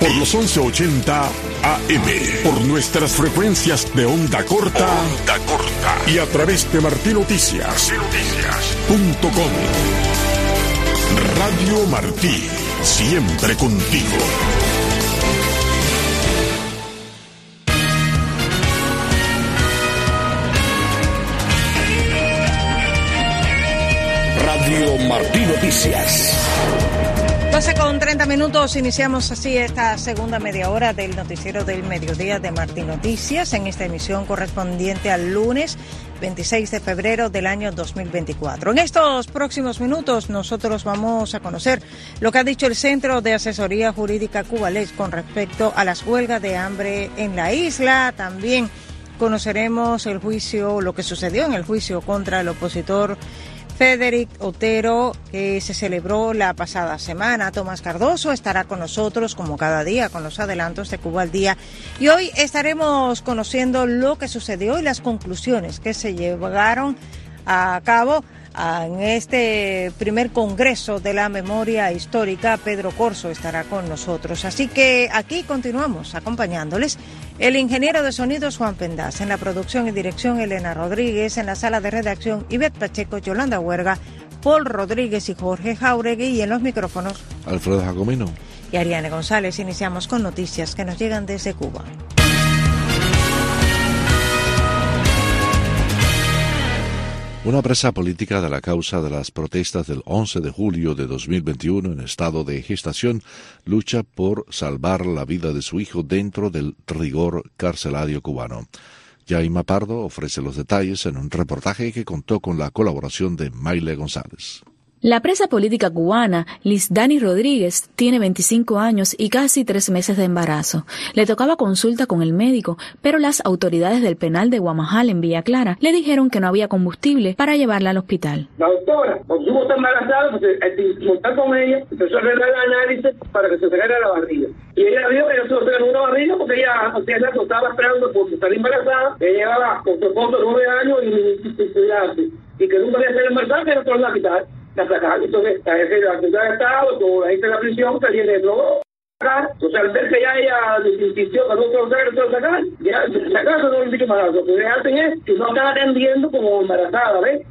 Por los 1180 AM. Por nuestras frecuencias de onda corta. Onda corta. Y a través de martinoticias. Noticias.com. Radio Martí. Siempre contigo. Radio Martí Noticias. 12 con 30 minutos, iniciamos así esta segunda media hora del noticiero del mediodía de Martín Noticias en esta emisión correspondiente al lunes 26 de febrero del año 2024. En estos próximos minutos nosotros vamos a conocer lo que ha dicho el Centro de Asesoría Jurídica Cubalex con respecto a las huelgas de hambre en la isla. También conoceremos el juicio, lo que sucedió en el juicio contra el opositor Federic Otero, que se celebró la pasada semana. Tomás Cardoso estará con nosotros como cada día con los adelantos de Cuba al día. Y hoy estaremos conociendo lo que sucedió y las conclusiones que se llevaron a cabo en este primer congreso de la memoria histórica. Pedro Corso estará con nosotros. Así que aquí continuamos acompañándoles. El ingeniero de sonidos Juan Pendas, en la producción y dirección Elena Rodríguez, en la sala de redacción Ivette Pacheco, Yolanda Huerga, Paul Rodríguez y Jorge Jauregui y en los micrófonos Alfredo Jacomino y Ariane González. Iniciamos con noticias que nos llegan desde Cuba. Una presa política de la causa de las protestas del 11 de julio de 2021 en estado de gestación lucha por salvar la vida de su hijo dentro del rigor carcelario cubano. Jaima Pardo ofrece los detalles en un reportaje que contó con la colaboración de Maile González. La presa política cubana, Liz Dani Rodríguez, tiene 25 años y casi tres meses de embarazo. Le tocaba consulta con el médico, pero las autoridades del penal de Guamajal en Villa Clara le dijeron que no había combustible para llevarla al hospital. La doctora, supo está embarazada, pues, está con ella, empezó a hacer el análisis para que se sacara la barriga. Y ella vio que ella se una barriga porque ella, o sea, ella estaba esperando por estar embarazada, ella llevaba con su esposo nueve años y, y, y, que nunca había sido embarazada, pero por la quitar la sacaron. Entonces, a ese la de Estado, con la gente de la prisión, de todo.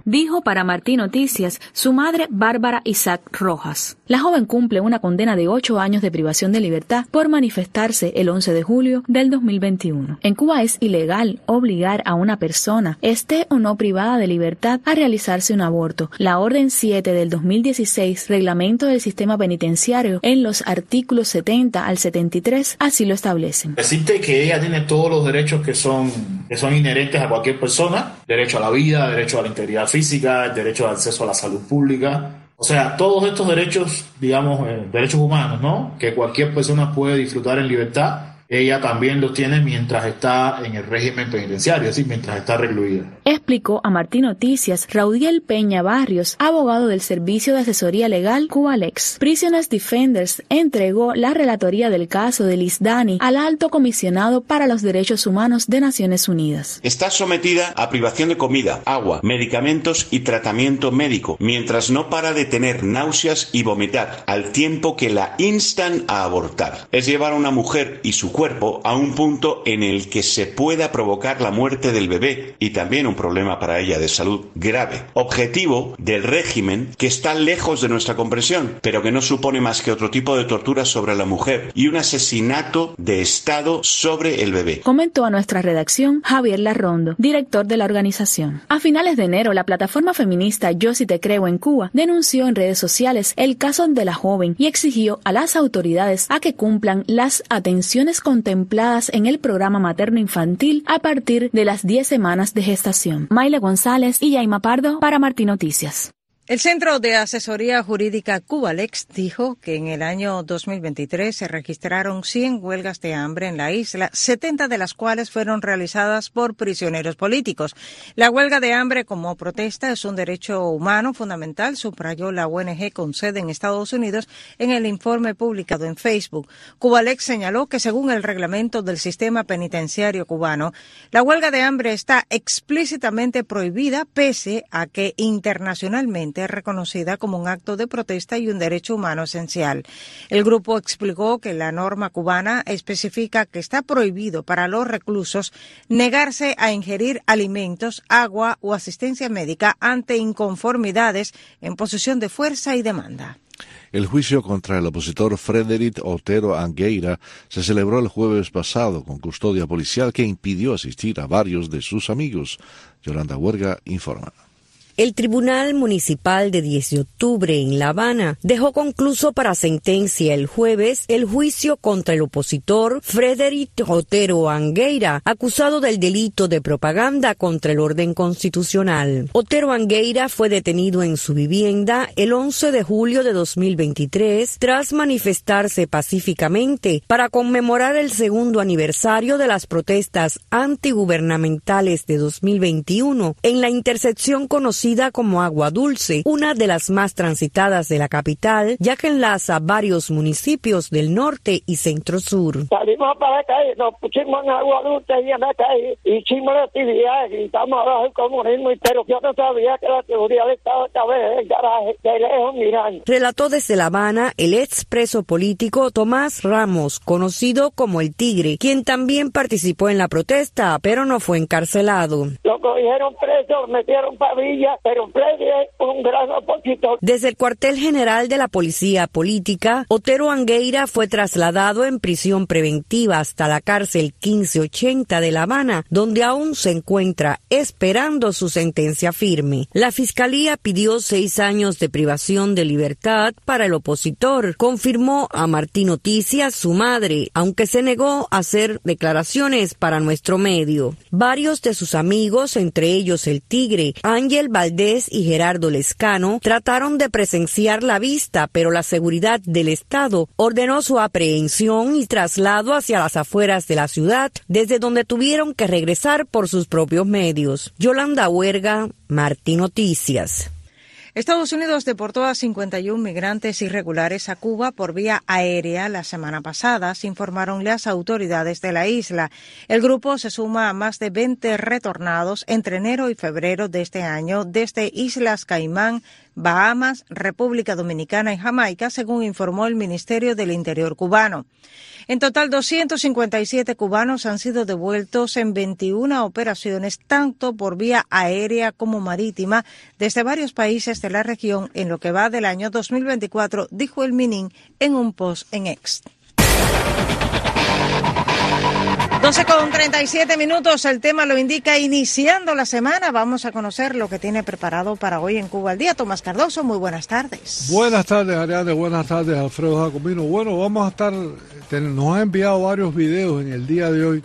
Dijo para Martín Noticias su madre Bárbara Isaac Rojas. La joven cumple una condena de ocho años de privación de libertad por manifestarse el 11 de julio del 2021. En Cuba es ilegal obligar a una persona, esté o no privada de libertad, a realizarse un aborto. La Orden 7 del 2016, Reglamento del Sistema Penitenciario, en los artículos 70 al 73 así lo establecen. Decirte que ella tiene todos los derechos que son, que son inherentes a cualquier persona, derecho a la vida, derecho a la integridad física, derecho al acceso a la salud pública, o sea, todos estos derechos, digamos, eh, derechos humanos, ¿no? Que cualquier persona puede disfrutar en libertad ella también los tiene mientras está en el régimen penitenciario, es decir, mientras está recluida. Explicó a Martín Noticias Raudiel Peña Barrios, abogado del Servicio de Asesoría Legal Cubalex. Prisoners Defenders entregó la relatoría del caso de Liz Dani al alto comisionado para los derechos humanos de Naciones Unidas. Está sometida a privación de comida, agua, medicamentos y tratamiento médico, mientras no para de tener náuseas y vomitar, al tiempo que la instan a abortar. Es llevar a una mujer y su cuerpo a un punto en el que se pueda provocar la muerte del bebé y también un problema para ella de salud grave. Objetivo del régimen que está lejos de nuestra comprensión, pero que no supone más que otro tipo de tortura sobre la mujer y un asesinato de Estado sobre el bebé. Comentó a nuestra redacción Javier Larrondo, director de la organización. A finales de enero, la plataforma feminista Yo si te creo en Cuba denunció en redes sociales el caso de la joven y exigió a las autoridades a que cumplan las atenciones contempladas en el programa materno infantil a partir de las 10 semanas de gestación. Maile González y Yaima Pardo para Martín Noticias. El Centro de Asesoría Jurídica Cubalex dijo que en el año 2023 se registraron 100 huelgas de hambre en la isla, 70 de las cuales fueron realizadas por prisioneros políticos. La huelga de hambre como protesta es un derecho humano fundamental, subrayó la ONG con sede en Estados Unidos en el informe publicado en Facebook. Cubalex señaló que según el reglamento del sistema penitenciario cubano, la huelga de hambre está explícitamente prohibida pese a que internacionalmente reconocida como un acto de protesta y un derecho humano esencial. El grupo explicó que la norma cubana especifica que está prohibido para los reclusos negarse a ingerir alimentos, agua o asistencia médica ante inconformidades en posición de fuerza y demanda. El juicio contra el opositor Frederic Otero Angueira se celebró el jueves pasado con custodia policial que impidió asistir a varios de sus amigos. Yolanda Huerga informa. El Tribunal Municipal de 10 de octubre en La Habana dejó concluso para sentencia el jueves el juicio contra el opositor Frederic Otero Angueira, acusado del delito de propaganda contra el orden constitucional. Otero Angueira fue detenido en su vivienda el 11 de julio de 2023 tras manifestarse pacíficamente para conmemorar el segundo aniversario de las protestas antigubernamentales de 2021 en la intersección conocida como Agua Dulce, una de las más transitadas de la capital, ya que enlaza varios municipios del norte y centro sur. Salimos para la calle, nos pusimos en Agua Dulce y en la calle, hicimos la actividad, gritamos abajo el comunismo, pero yo no sabía que la seguridad estaba esta vez en el garaje, de lejos mirando. Relató desde La Habana el expreso político Tomás Ramos, conocido como El Tigre, quien también participó en la protesta, pero no fue encarcelado. Lo cogieron preso, metieron pavilla pero un gran opositor. Desde el cuartel general de la Policía Política, Otero Angueira fue trasladado en prisión preventiva hasta la cárcel 1580 de La Habana, donde aún se encuentra esperando su sentencia firme. La Fiscalía pidió seis años de privación de libertad para el opositor, confirmó a Martín Noticias su madre, aunque se negó a hacer declaraciones para nuestro medio. Varios de sus amigos, entre ellos el Tigre, Ángel Valdés y Gerardo Lescano trataron de presenciar la vista, pero la seguridad del Estado ordenó su aprehensión y traslado hacia las afueras de la ciudad, desde donde tuvieron que regresar por sus propios medios. Yolanda Huerga, Martín Noticias. Estados Unidos deportó a 51 migrantes irregulares a Cuba por vía aérea la semana pasada, se informaron las autoridades de la isla. El grupo se suma a más de 20 retornados entre enero y febrero de este año desde Islas Caimán, Bahamas, República Dominicana y Jamaica, según informó el Ministerio del Interior cubano. En total, 257 cubanos han sido devueltos en 21 operaciones, tanto por vía aérea como marítima, desde varios países de la región en lo que va del año 2024, dijo el Minin en un post en X. 12 con 37 minutos, el tema lo indica iniciando la semana. Vamos a conocer lo que tiene preparado para hoy en Cuba al Día. Tomás Cardoso, muy buenas tardes. Buenas tardes, Ariane, buenas tardes, Alfredo Jacomino. Bueno, vamos a estar, nos ha enviado varios videos en el día de hoy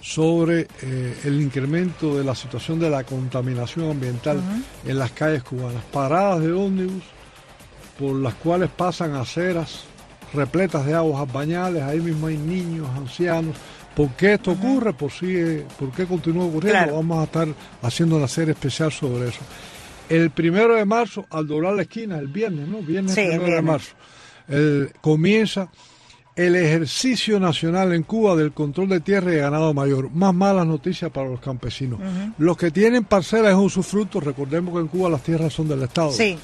sobre eh, el incremento de la situación de la contaminación ambiental en las calles cubanas. Paradas de ómnibus por las cuales pasan aceras repletas de aguas bañales, ahí mismo hay niños, ancianos ¿Por qué esto ocurre? ¿Por, ¿Por qué continúa ocurriendo? Vamos a estar haciendo una serie especial sobre eso. El primero de marzo, al doblar la esquina, el viernes, ¿no? Viernes primero de marzo, comienza el ejercicio nacional en Cuba del control de tierra y ganado mayor. Más malas noticias para los campesinos. Los que tienen parcelas en usufructo, recordemos que en Cuba las tierras son del Estado. Sí.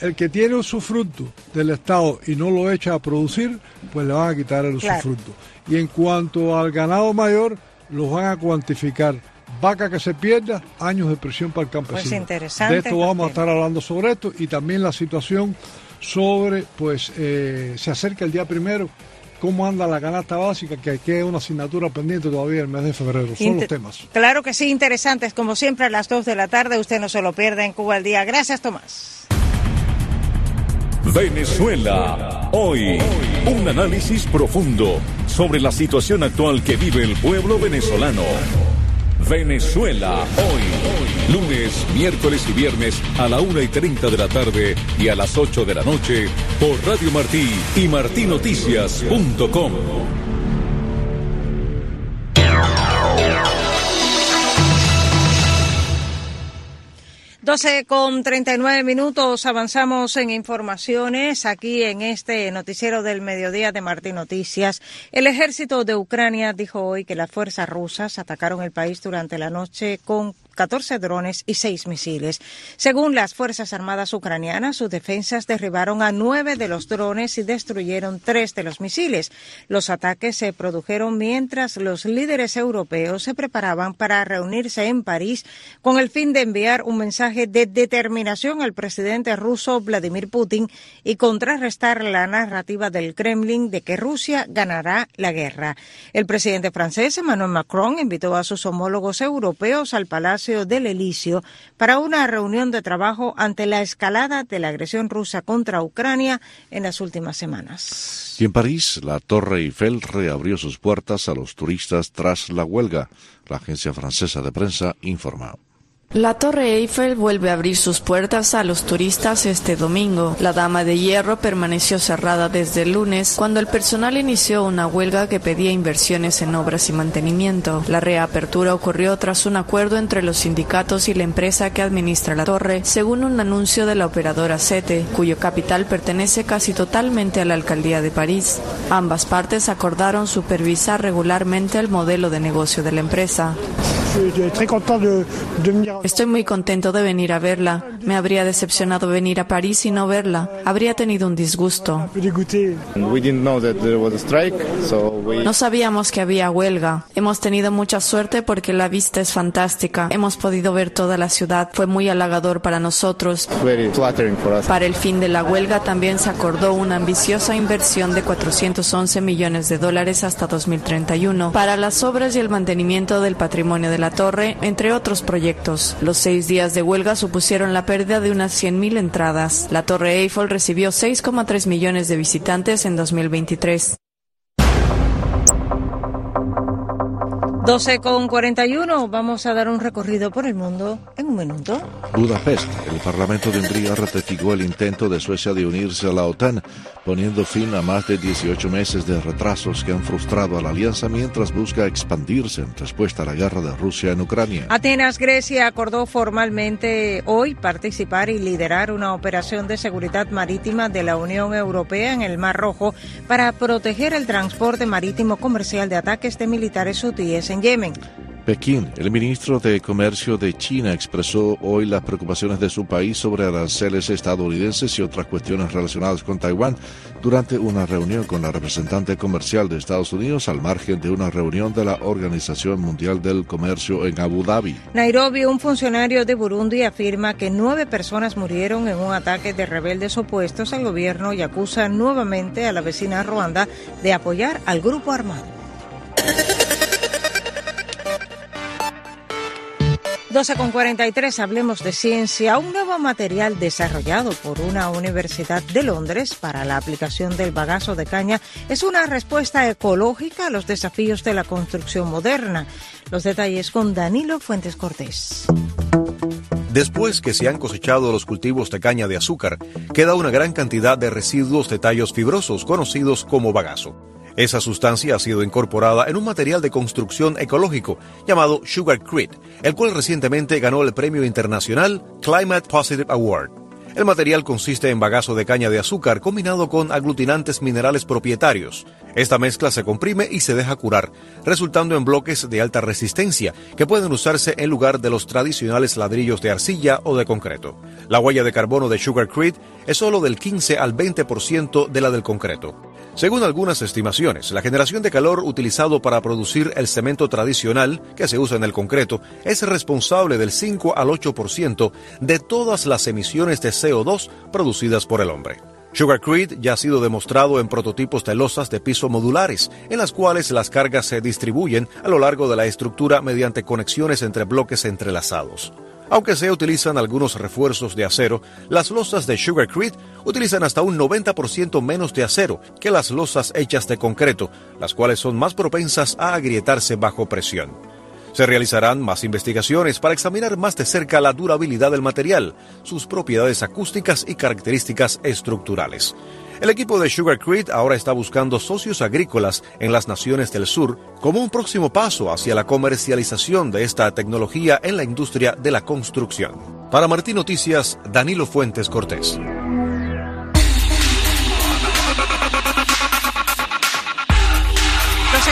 El que tiene usufructo del Estado y no lo echa a producir, pues le van a quitar el usufructo. Y en cuanto al ganado mayor, los van a cuantificar. Vaca que se pierda, años de presión para el campesino. Pues interesante. De esto vamos a estar hablando sobre esto y también la situación sobre, pues, eh, se acerca el día primero, cómo anda la canasta básica, que queda una asignatura pendiente todavía el mes de febrero. Son los temas. Claro que sí, interesantes. Como siempre, a las 2 de la tarde, usted no se lo pierde en Cuba al día. Gracias, Tomás. Venezuela. Hoy, un análisis profundo sobre la situación actual que vive el pueblo venezolano. Venezuela. Hoy. Lunes, miércoles y viernes a la una y 30 de la tarde y a las 8 de la noche por Radio Martí y martinoticias.com. 12 con 39 minutos avanzamos en informaciones aquí en este noticiero del mediodía de Martín Noticias. El ejército de Ucrania dijo hoy que las fuerzas rusas atacaron el país durante la noche con 14 drones y 6 misiles. Según las Fuerzas Armadas ucranianas, sus defensas derribaron a nueve de los drones y destruyeron tres de los misiles. Los ataques se produjeron mientras los líderes europeos se preparaban para reunirse en París con el fin de enviar un mensaje de determinación al presidente ruso Vladimir Putin y contrarrestar la narrativa del Kremlin de que Rusia ganará la guerra. El presidente francés Emmanuel Macron invitó a sus homólogos europeos al Palacio del Elíseo para una reunión de trabajo ante la escalada de la agresión rusa contra Ucrania en las últimas semanas. Y en París, la Torre Eiffel reabrió sus puertas a los turistas tras la huelga. La agencia francesa de prensa informa. La Torre Eiffel vuelve a abrir sus puertas a los turistas este domingo. La Dama de Hierro permaneció cerrada desde el lunes cuando el personal inició una huelga que pedía inversiones en obras y mantenimiento. La reapertura ocurrió tras un acuerdo entre los sindicatos y la empresa que administra la torre, según un anuncio de la operadora SETE, cuyo capital pertenece casi totalmente a la alcaldía de París. Ambas partes acordaron supervisar regularmente el modelo de negocio de la empresa. Estoy muy contento de venir a verla. Me habría decepcionado venir a París y no verla. Habría tenido un disgusto. No sabíamos que había huelga. Hemos tenido mucha suerte porque la vista es fantástica. Hemos podido ver toda la ciudad. Fue muy halagador para nosotros. Para el fin de la huelga también se acordó una ambiciosa inversión de 411 millones de dólares hasta 2031 para las obras y el mantenimiento del patrimonio de la torre, entre otros proyectos. Los seis días de huelga supusieron la pérdida de unas 100.000 entradas. La Torre Eiffel recibió 6,3 millones de visitantes en 2023. 12 con 41, vamos a dar un recorrido por el mundo en un minuto. Budapest, el Parlamento de Hungría ratificó el intento de Suecia de unirse a la OTAN, poniendo fin a más de 18 meses de retrasos que han frustrado a la alianza mientras busca expandirse en respuesta a la guerra de Rusia en Ucrania. Atenas, Grecia, acordó formalmente hoy participar y liderar una operación de seguridad marítima de la Unión Europea en el Mar Rojo para proteger el transporte marítimo comercial de ataques de militares hutíes en Yemen. Pekín, el ministro de Comercio de China expresó hoy las preocupaciones de su país sobre aranceles estadounidenses y otras cuestiones relacionadas con Taiwán durante una reunión con la representante comercial de Estados Unidos al margen de una reunión de la Organización Mundial del Comercio en Abu Dhabi. Nairobi, un funcionario de Burundi afirma que nueve personas murieron en un ataque de rebeldes opuestos al gobierno y acusa nuevamente a la vecina Ruanda de apoyar al grupo armado. 12 con 43, hablemos de ciencia. Un nuevo material desarrollado por una universidad de Londres para la aplicación del bagazo de caña es una respuesta ecológica a los desafíos de la construcción moderna. Los detalles con Danilo Fuentes Cortés. Después que se han cosechado los cultivos de caña de azúcar, queda una gran cantidad de residuos de tallos fibrosos conocidos como bagazo. Esa sustancia ha sido incorporada en un material de construcción ecológico llamado Sugarcrete, el cual recientemente ganó el premio internacional Climate Positive Award. El material consiste en bagazo de caña de azúcar combinado con aglutinantes minerales propietarios. Esta mezcla se comprime y se deja curar, resultando en bloques de alta resistencia que pueden usarse en lugar de los tradicionales ladrillos de arcilla o de concreto. La huella de carbono de Sugarcrete es solo del 15 al 20% de la del concreto. Según algunas estimaciones, la generación de calor utilizado para producir el cemento tradicional que se usa en el concreto es responsable del 5 al 8% de todas las emisiones de CO2 producidas por el hombre. Sugarcrete ya ha sido demostrado en prototipos de losas de piso modulares, en las cuales las cargas se distribuyen a lo largo de la estructura mediante conexiones entre bloques entrelazados. Aunque se utilizan algunos refuerzos de acero, las losas de Sugarcrete utilizan hasta un 90% menos de acero que las losas hechas de concreto, las cuales son más propensas a agrietarse bajo presión. Se realizarán más investigaciones para examinar más de cerca la durabilidad del material, sus propiedades acústicas y características estructurales. El equipo de Sugar Creek ahora está buscando socios agrícolas en las naciones del sur como un próximo paso hacia la comercialización de esta tecnología en la industria de la construcción. Para Martín Noticias, Danilo Fuentes Cortés.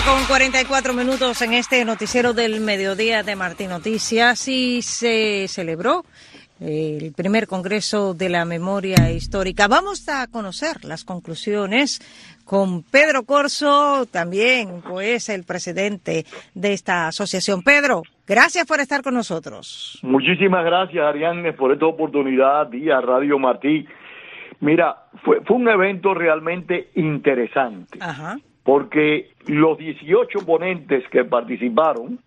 con 44 minutos en este noticiero del mediodía de Martín Noticias y se celebró el primer Congreso de la Memoria Histórica. Vamos a conocer las conclusiones con Pedro Corso, también pues el presidente de esta asociación. Pedro, gracias por estar con nosotros. Muchísimas gracias, Ariane, por esta oportunidad, día Radio Martí. Mira, fue, fue un evento realmente interesante. Ajá porque los 18 ponentes que participaron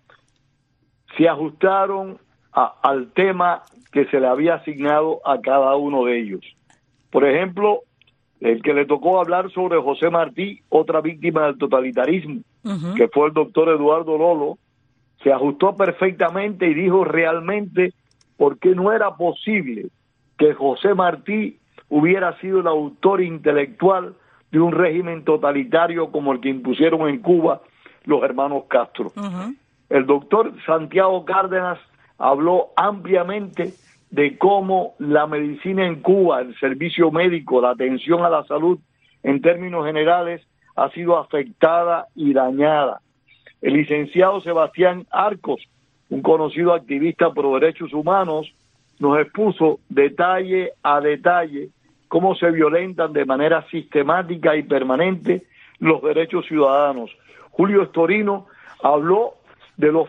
se ajustaron al tema que se le había asignado a cada uno de ellos. Por ejemplo, el que le tocó hablar sobre José Martí, otra víctima del totalitarismo, que fue el doctor Eduardo Lolo, se ajustó perfectamente y dijo realmente por qué no era posible que José Martí hubiera sido el autor intelectual de un régimen totalitario como el que impusieron en Cuba los hermanos Castro. El doctor Santiago Cárdenas habló ampliamente de cómo la medicina en Cuba, el servicio médico, la atención a la salud en términos generales ha sido afectada y dañada. El licenciado Sebastián Arcos, un conocido activista por derechos humanos, nos expuso detalle a detalle cómo se violentan de manera sistemática y permanente los derechos ciudadanos. Julio Estorino habló de los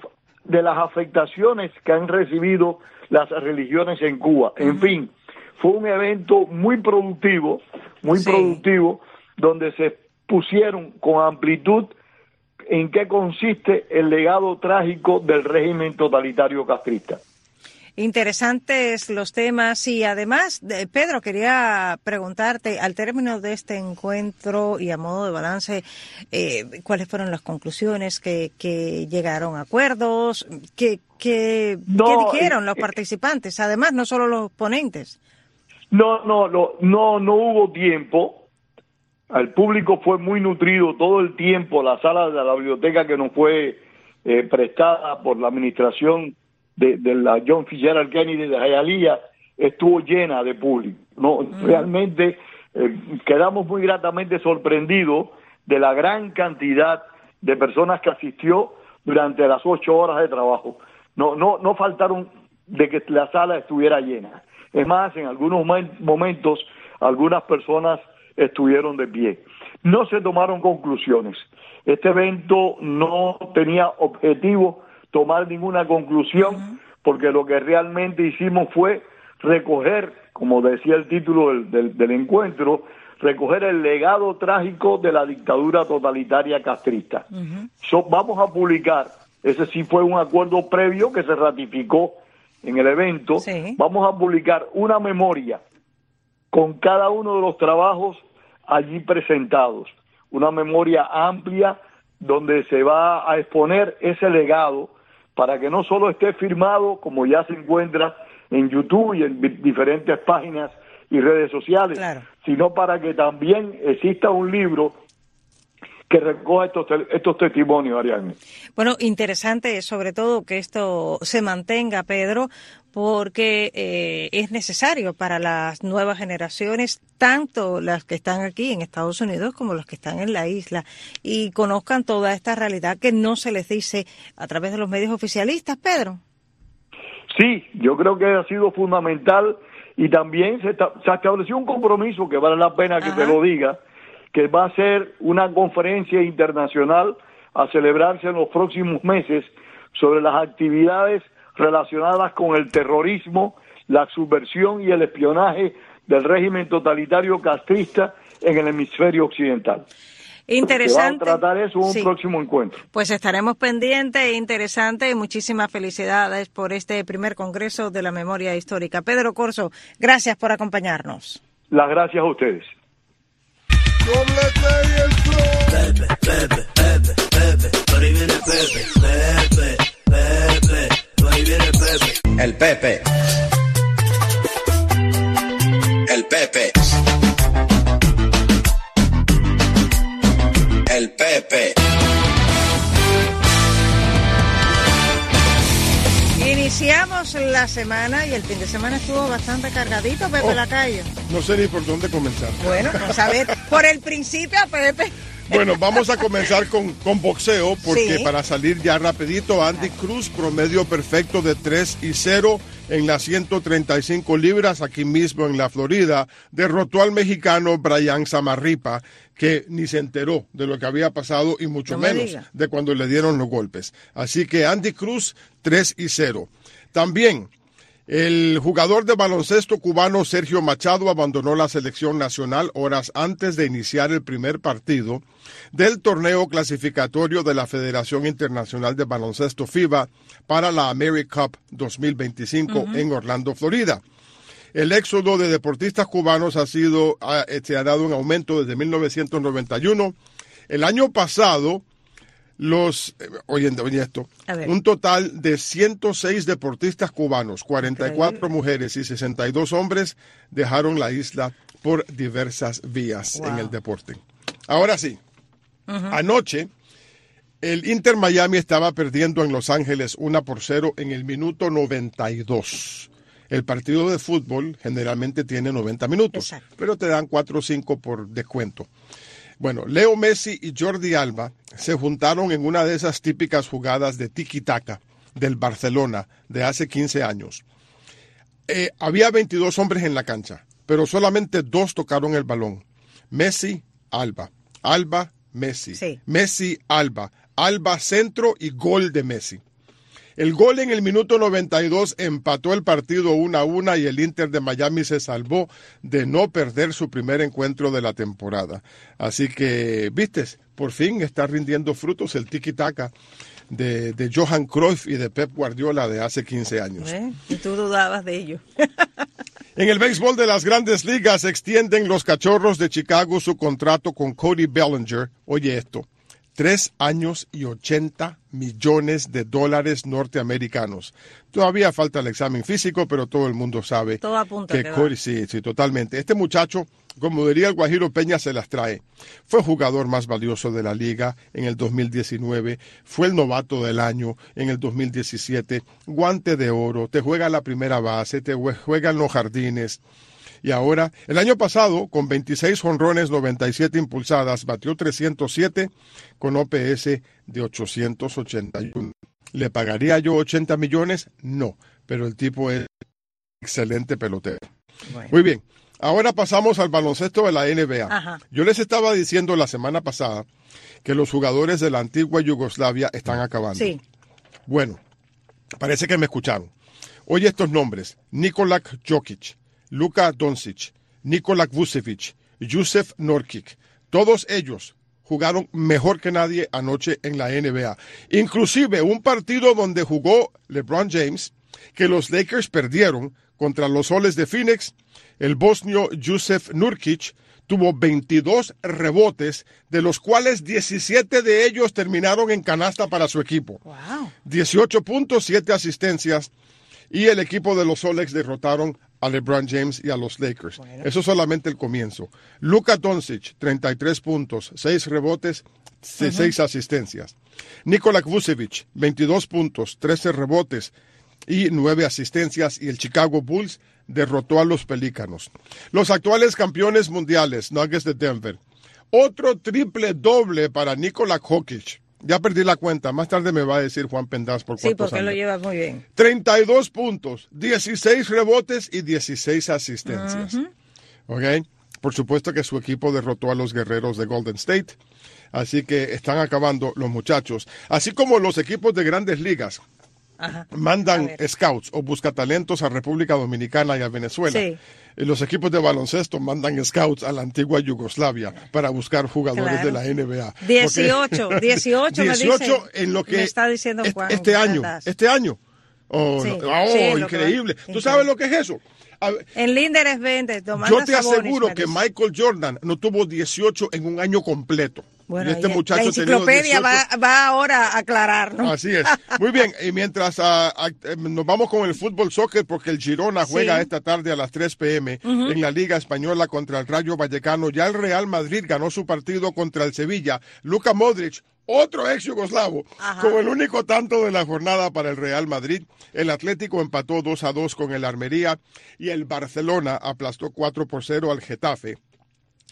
de las afectaciones que han recibido las religiones en Cuba. En fin, fue un evento muy productivo, muy productivo, donde se pusieron con amplitud en qué consiste el legado trágico del régimen totalitario castrista. Interesantes los temas y además, Pedro, quería preguntarte, al término de este encuentro y a modo de balance, eh, ¿cuáles fueron las conclusiones que, que llegaron a acuerdos? ¿Qué, qué, dijeron eh, los eh, participantes? Además, no solo los ponentes. No, no, no, no, no hubo tiempo. Al público fue muy nutrido todo el tiempo. La sala de la biblioteca que nos fue prestada por la administración de, la John Fitzgerald Kennedy de Hialeah estuvo llena de público. No, realmente eh, quedamos muy gratamente sorprendidos de la gran cantidad de personas que asistió durante las ocho horas de trabajo. No, no, no faltaron de que la sala estuviera llena. Es más, en algunos momentos algunas personas estuvieron de pie. No se tomaron conclusiones. Este evento no tenía objetivo tomar ninguna conclusión, porque lo que realmente hicimos fue recoger, como decía el título del, del, encuentro, recoger el legado trágico de la dictadura totalitaria castrista. vamos a publicar, ese sí fue un acuerdo previo que se ratificó en el evento, vamos a publicar una memoria con cada uno de los trabajos allí presentados, una memoria amplia donde se va a exponer ese legado para que no solo esté firmado, como ya se encuentra en YouTube y en diferentes páginas y redes sociales, sino para que también exista un libro que recoja estos, estos testimonios, Ariane. Bueno, interesante sobre todo que esto se mantenga, Pedro, porque eh, es necesario para las nuevas generaciones, tanto las que están aquí en Estados Unidos como las que están en la isla, y conozcan toda esta realidad que no se les dice a través de los medios oficialistas, Pedro. Sí, yo creo que ha sido fundamental y también se, estableció un compromiso que vale la pena que te lo diga, que va a ser una conferencia internacional a celebrarse en los próximos meses sobre las actividades relacionadas con el terrorismo, la subversión y el espionaje del régimen totalitario castrista en el hemisferio occidental. Interesante. Se a tratar eso en un próximo encuentro. Pues estaremos pendientes, interesante y muchísimas felicidades por este primer Congreso de la Memoria Histórica. Pedro Corso, gracias por acompañarnos. Las gracias a ustedes. Pepe, Pepe, Pepe, Pepe, por ahí viene Pepe, Pepe, Pepe, por ahí viene Pepe. El Pepe. El Pepe. El Pepe. Iniciamos la semana y el fin de semana estuvo bastante cargadito, Pepe oh, Lacayo. No sé ni por dónde comenzar. Bueno, pues a ver, por el principio, Pepe. Bueno, vamos a comenzar con, con boxeo, porque para salir ya rapidito, Andy Cruz, promedio perfecto de 3 y 0 en las 135 libras, aquí mismo en la Florida, derrotó al mexicano Brian Samarripa, que ni se enteró de lo que había pasado y mucho menos de cuando le dieron los golpes. Así que Andy Cruz, 3 y 0. También el jugador de baloncesto cubano Sergio Machado abandonó la selección nacional horas antes de iniciar el primer partido del torneo clasificatorio de la Federación Internacional de Baloncesto FIBA para la America Cup 2025 en Orlando, Florida. El éxodo de deportistas cubanos ha sido ha, este, ha dado un aumento desde 1991. El año pasado los, eh, oye, esto, un total de 106 deportistas cubanos, 44 mujeres y 62 hombres dejaron la isla por diversas vías en el deporte. Ahora sí, anoche el Inter Miami estaba perdiendo en Los Ángeles una por cero en el minuto 92. El partido de fútbol generalmente tiene 90 minutos, pero te dan 4 o 5 por descuento. Bueno, Leo Messi y Jordi Alba se juntaron en una de esas típicas jugadas de tiki-taka del Barcelona de hace 15 años. Eh, había 22 hombres en la cancha, pero solamente dos tocaron el balón. Messi, Alba. Alba, Messi. Messi, Alba. Alba, centro y gol de Messi. El gol en el minuto 92 empató el partido 1 a 1 y el Inter de Miami se salvó de no perder su primer encuentro de la temporada. Así que, vistes, por fin está rindiendo frutos el tiki-taka. De, de, Johan Cruyff y de Pep Guardiola de hace 15 años. ¿Eh? Y tú dudabas de ello. en el béisbol de las grandes ligas extienden los cachorros de Chicago su contrato con Cody Bellinger. Oye esto, tres años y 80 millones de dólares norteamericanos. Todavía falta el examen físico, pero todo el mundo sabe todo que, que sí, sí, totalmente. Este muchacho, como diría el Guajiro Peña, se las trae. Fue jugador más valioso de la liga en el 2019, fue el novato del año en el 2017, guante de oro, te juega la primera base, te juega en los jardines. Y ahora, el año pasado, con 26 honrones, 97 impulsadas, batió 307 con OPS de 881. ¿Le pagaría yo 80 millones? No, pero el tipo es excelente pelotero. Muy bien. Ahora pasamos al baloncesto de la NBA. Yo les estaba diciendo la semana pasada que los jugadores de la antigua Yugoslavia están acabando. Sí. Bueno, parece que me escucharon. Oye estos nombres: Nikola Jokic, Luka Doncic, Nikola Vucevic, Yusef Norkic. Todos ellos jugaron mejor que nadie anoche en la NBA. Inclusive un partido donde jugó LeBron James, que los Lakers perdieron contra los Soles de Phoenix, el bosnio Yusef Nurkic tuvo 22 rebotes, de los cuales 17 de ellos terminaron en canasta para su equipo. Wow. 18 puntos, 7 asistencias, y el equipo de los Solex derrotaron a LeBron James y a los Lakers. Eso es solamente el comienzo. Luka Doncic, 33 puntos, 6 rebotes, 6 asistencias. Nikola Vucevic, 22 puntos, 13 rebotes y 9 asistencias. Y el Chicago Bulls derrotó a los Pelícanos. Los actuales campeones mundiales, Nuggets de Denver. Otro triple doble para Nikola Jokic. Ya perdí la cuenta. Más tarde me va a decir Juan Pendaz por Sí, porque lo llevas muy bien. 32 puntos, 16 rebotes y 16 asistencias. ¿Ok? Por supuesto que su equipo derrotó a los guerreros de Golden State. Así que están acabando los muchachos. Así como los equipos de grandes ligas mandan scouts o buscatalentos a República Dominicana y a Venezuela. Sí. Y los equipos de baloncesto mandan scouts a la antigua Yugoslavia para buscar jugadores Claro. de la NBA. 18, 18, me 18 dice, en lo que me está diciendo Juan este año, este año. Oh, Sí, oh, sí, lo que increíble. ¿Tú sabes lo que es eso? A ver, En Linder es 20. Tomás yo te aseguro me que. Michael Jordan no tuvo 18 en un año completo. Bueno, y este muchacho la enciclopedia 18 va, va ahora a aclarar, ¿no? Así es. Muy bien, y mientras ah, ah, nos vamos con el fútbol soccer, porque el Girona Sí. juega esta tarde a las 3 p.m. En la Liga Española contra el Rayo Vallecano. Ya el Real Madrid ganó su partido contra el Sevilla. Luka Modric, otro ex yugoslavo, como el único tanto de la jornada para el Real Madrid. El Atlético empató 2 a 2 con el Armería y el Barcelona aplastó 4 por 0 al Getafe.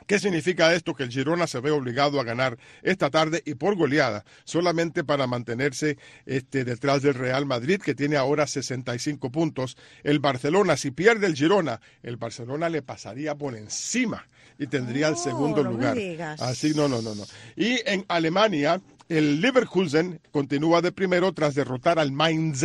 ¿Qué significa esto? Que el Girona se ve obligado a ganar esta tarde y por goleada, solamente para mantenerse este, detrás del Real Madrid, que tiene ahora 65 puntos. El Barcelona, si pierde el Girona, el Barcelona le pasaría por encima y tendría el segundo lugar. Así, no, no, no, no. Y en Alemania, el Leverkusen continúa de primero tras derrotar al Mainz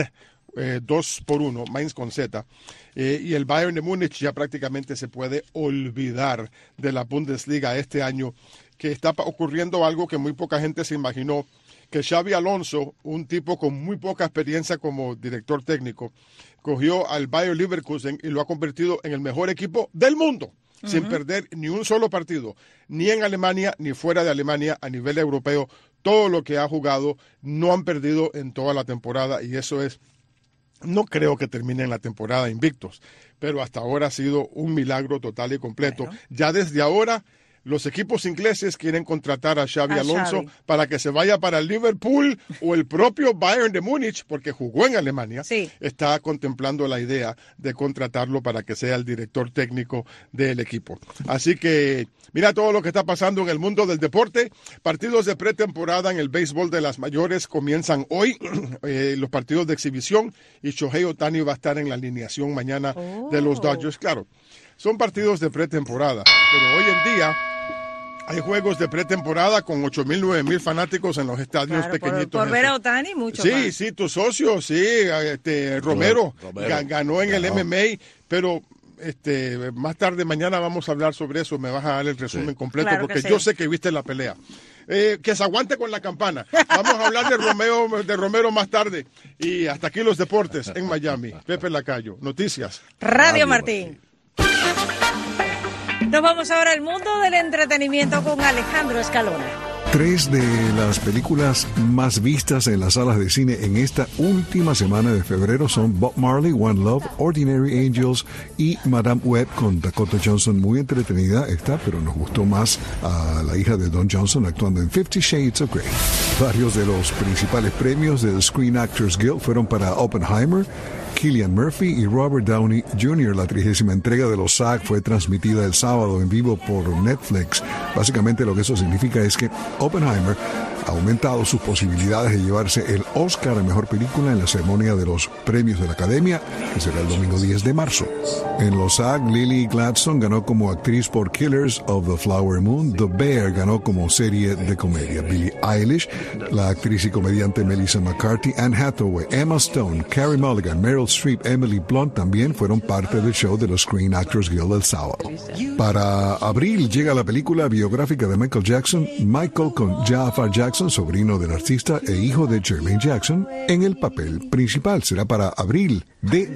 eh, dos por uno, Mainz con Z. Eh, y el Bayern de Múnich ya prácticamente se puede olvidar de la Bundesliga este año, que está ocurriendo algo que muy poca gente se imaginó, que Xavi Alonso, un tipo con muy poca experiencia como director técnico, cogió al Bayern Leverkusen y lo ha convertido en el mejor equipo del mundo sin perder ni un solo partido, ni en Alemania ni fuera de Alemania a nivel europeo. Todo lo que ha jugado no han perdido en toda la temporada y eso es no creo que terminen la temporada invictos, pero hasta ahora ha sido un milagro total y completo. Ya desde ahora los equipos ingleses quieren contratar a Xavi Alonso para que se vaya para Liverpool o el propio Bayern de Múnich, porque jugó en Alemania. Está contemplando la idea de contratarlo para que sea el director técnico del equipo. Así que mira todo lo que está pasando en el mundo del deporte. Partidos de pretemporada en el béisbol de las mayores comienzan hoy, eh, los partidos de exhibición, y Shohei Otani va a estar en la alineación mañana de los oh. Dodgers. Claro, son partidos de pretemporada, pero hoy en día hay juegos de pretemporada con 8 mil, 9 mil fanáticos en los estadios pequeñitos. Por, ver a Otani, mucho Sí, sí, tu socio, sí, este, Romero, ganó en el MMA, pero este, más tarde, mañana vamos a hablar sobre eso. Me vas a dar el resumen completo porque yo sé que viste la pelea. Eh, que se aguante con la campana. Vamos a hablar de Romeo, de Romero más tarde. Y hasta aquí los deportes en Miami. Pepe Lacayo, noticias. Radio, Martín. Nos vamos ahora al mundo del entretenimiento con Alejandro Escalona. Tres de las películas más vistas en las salas de cine en esta última semana de febrero son Bob Marley, One Love, Ordinary Angels y Madame Web con Dakota Johnson. Muy entretenida esta, pero nos gustó más a la hija de Don Johnson actuando en Fifty Shades of Grey. Varios de los principales premios del Screen Actors Guild fueron para Oppenheimer, Killian Murphy y Robert Downey Jr. La trigésima entrega de los SAG fue transmitida el sábado en vivo por Netflix. Básicamente lo que eso significa es que Oppenheimer ha aumentado sus posibilidades de llevarse el Oscar a Mejor Película en la ceremonia de los premios de la Academia, que será el domingo 10 de marzo. En los SAG, Lily Gladstone ganó como actriz por Killers of the Flower Moon, The Bear ganó como serie de comedia, Billie Eilish, la actriz y comediante Melissa McCarthy, Anne Hathaway, Emma Stone, Carrie Mulligan, Meryl Streep, Emily Blunt también fueron parte del show de los Screen Actors Guild el sábado. Para abril llega la película biográfica de Michael Jackson, Michael con Jafar Jackson, sobrino del artista e hijo de Jermaine Jackson, en el papel principal. Será para abril de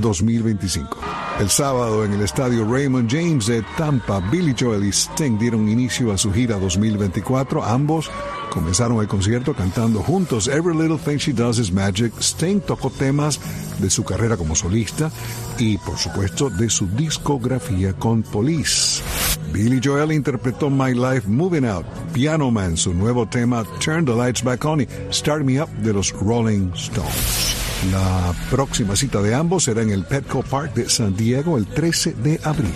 2025. El sábado en el estadio Raymond James de Tampa, Billy Joel y Sting dieron inicio a su gira 2024. Ambos comenzaron el concierto cantando juntos Every Little Thing She Does Is Magic. Sting tocó temas de su carrera como solista y, por supuesto, de su discografía con Police. Billy Joel interpretó My Life Moving Out, Piano Man, su nuevo tema Turn the Lights Back On y Start Me Up de los Rolling Stones. La próxima cita de ambos será en el Petco Park de San Diego el 13 de abril.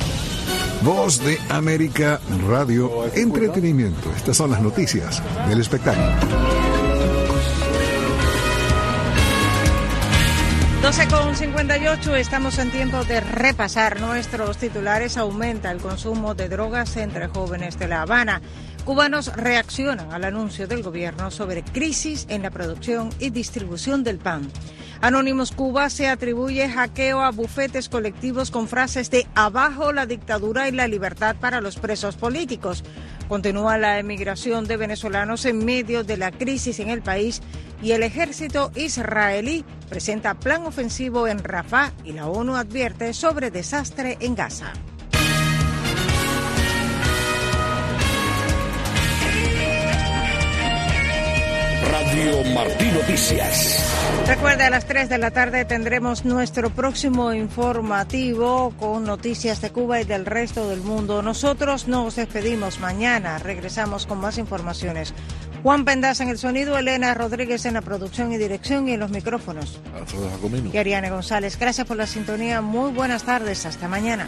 Voz de América Radio Entretenimiento. Estas son las noticias del espectáculo. 12 con 58, estamos en tiempo de repasar nuestros titulares. Aumenta el consumo de drogas entre jóvenes de La Habana. Cubanos reaccionan al anuncio del gobierno sobre crisis en la producción y distribución del pan. Anónimos Cuba se atribuye hackeo a bufetes colectivos con frases de abajo la dictadura y la libertad para los presos políticos. Continúa la emigración de venezolanos en medio de la crisis en el país y el ejército israelí presenta plan ofensivo en Rafah y la ONU advierte sobre desastre en Gaza. Radio Martín Noticias. Recuerda, a las 3 de la tarde tendremos nuestro próximo informativo con noticias de Cuba y del resto del mundo. Nosotros nos despedimos mañana. Regresamos con más informaciones. Juan Pendas en el sonido, Elena Rodríguez en la producción y dirección y en los micrófonos. Y Ariane González. Gracias por la sintonía. Muy buenas tardes. Hasta mañana.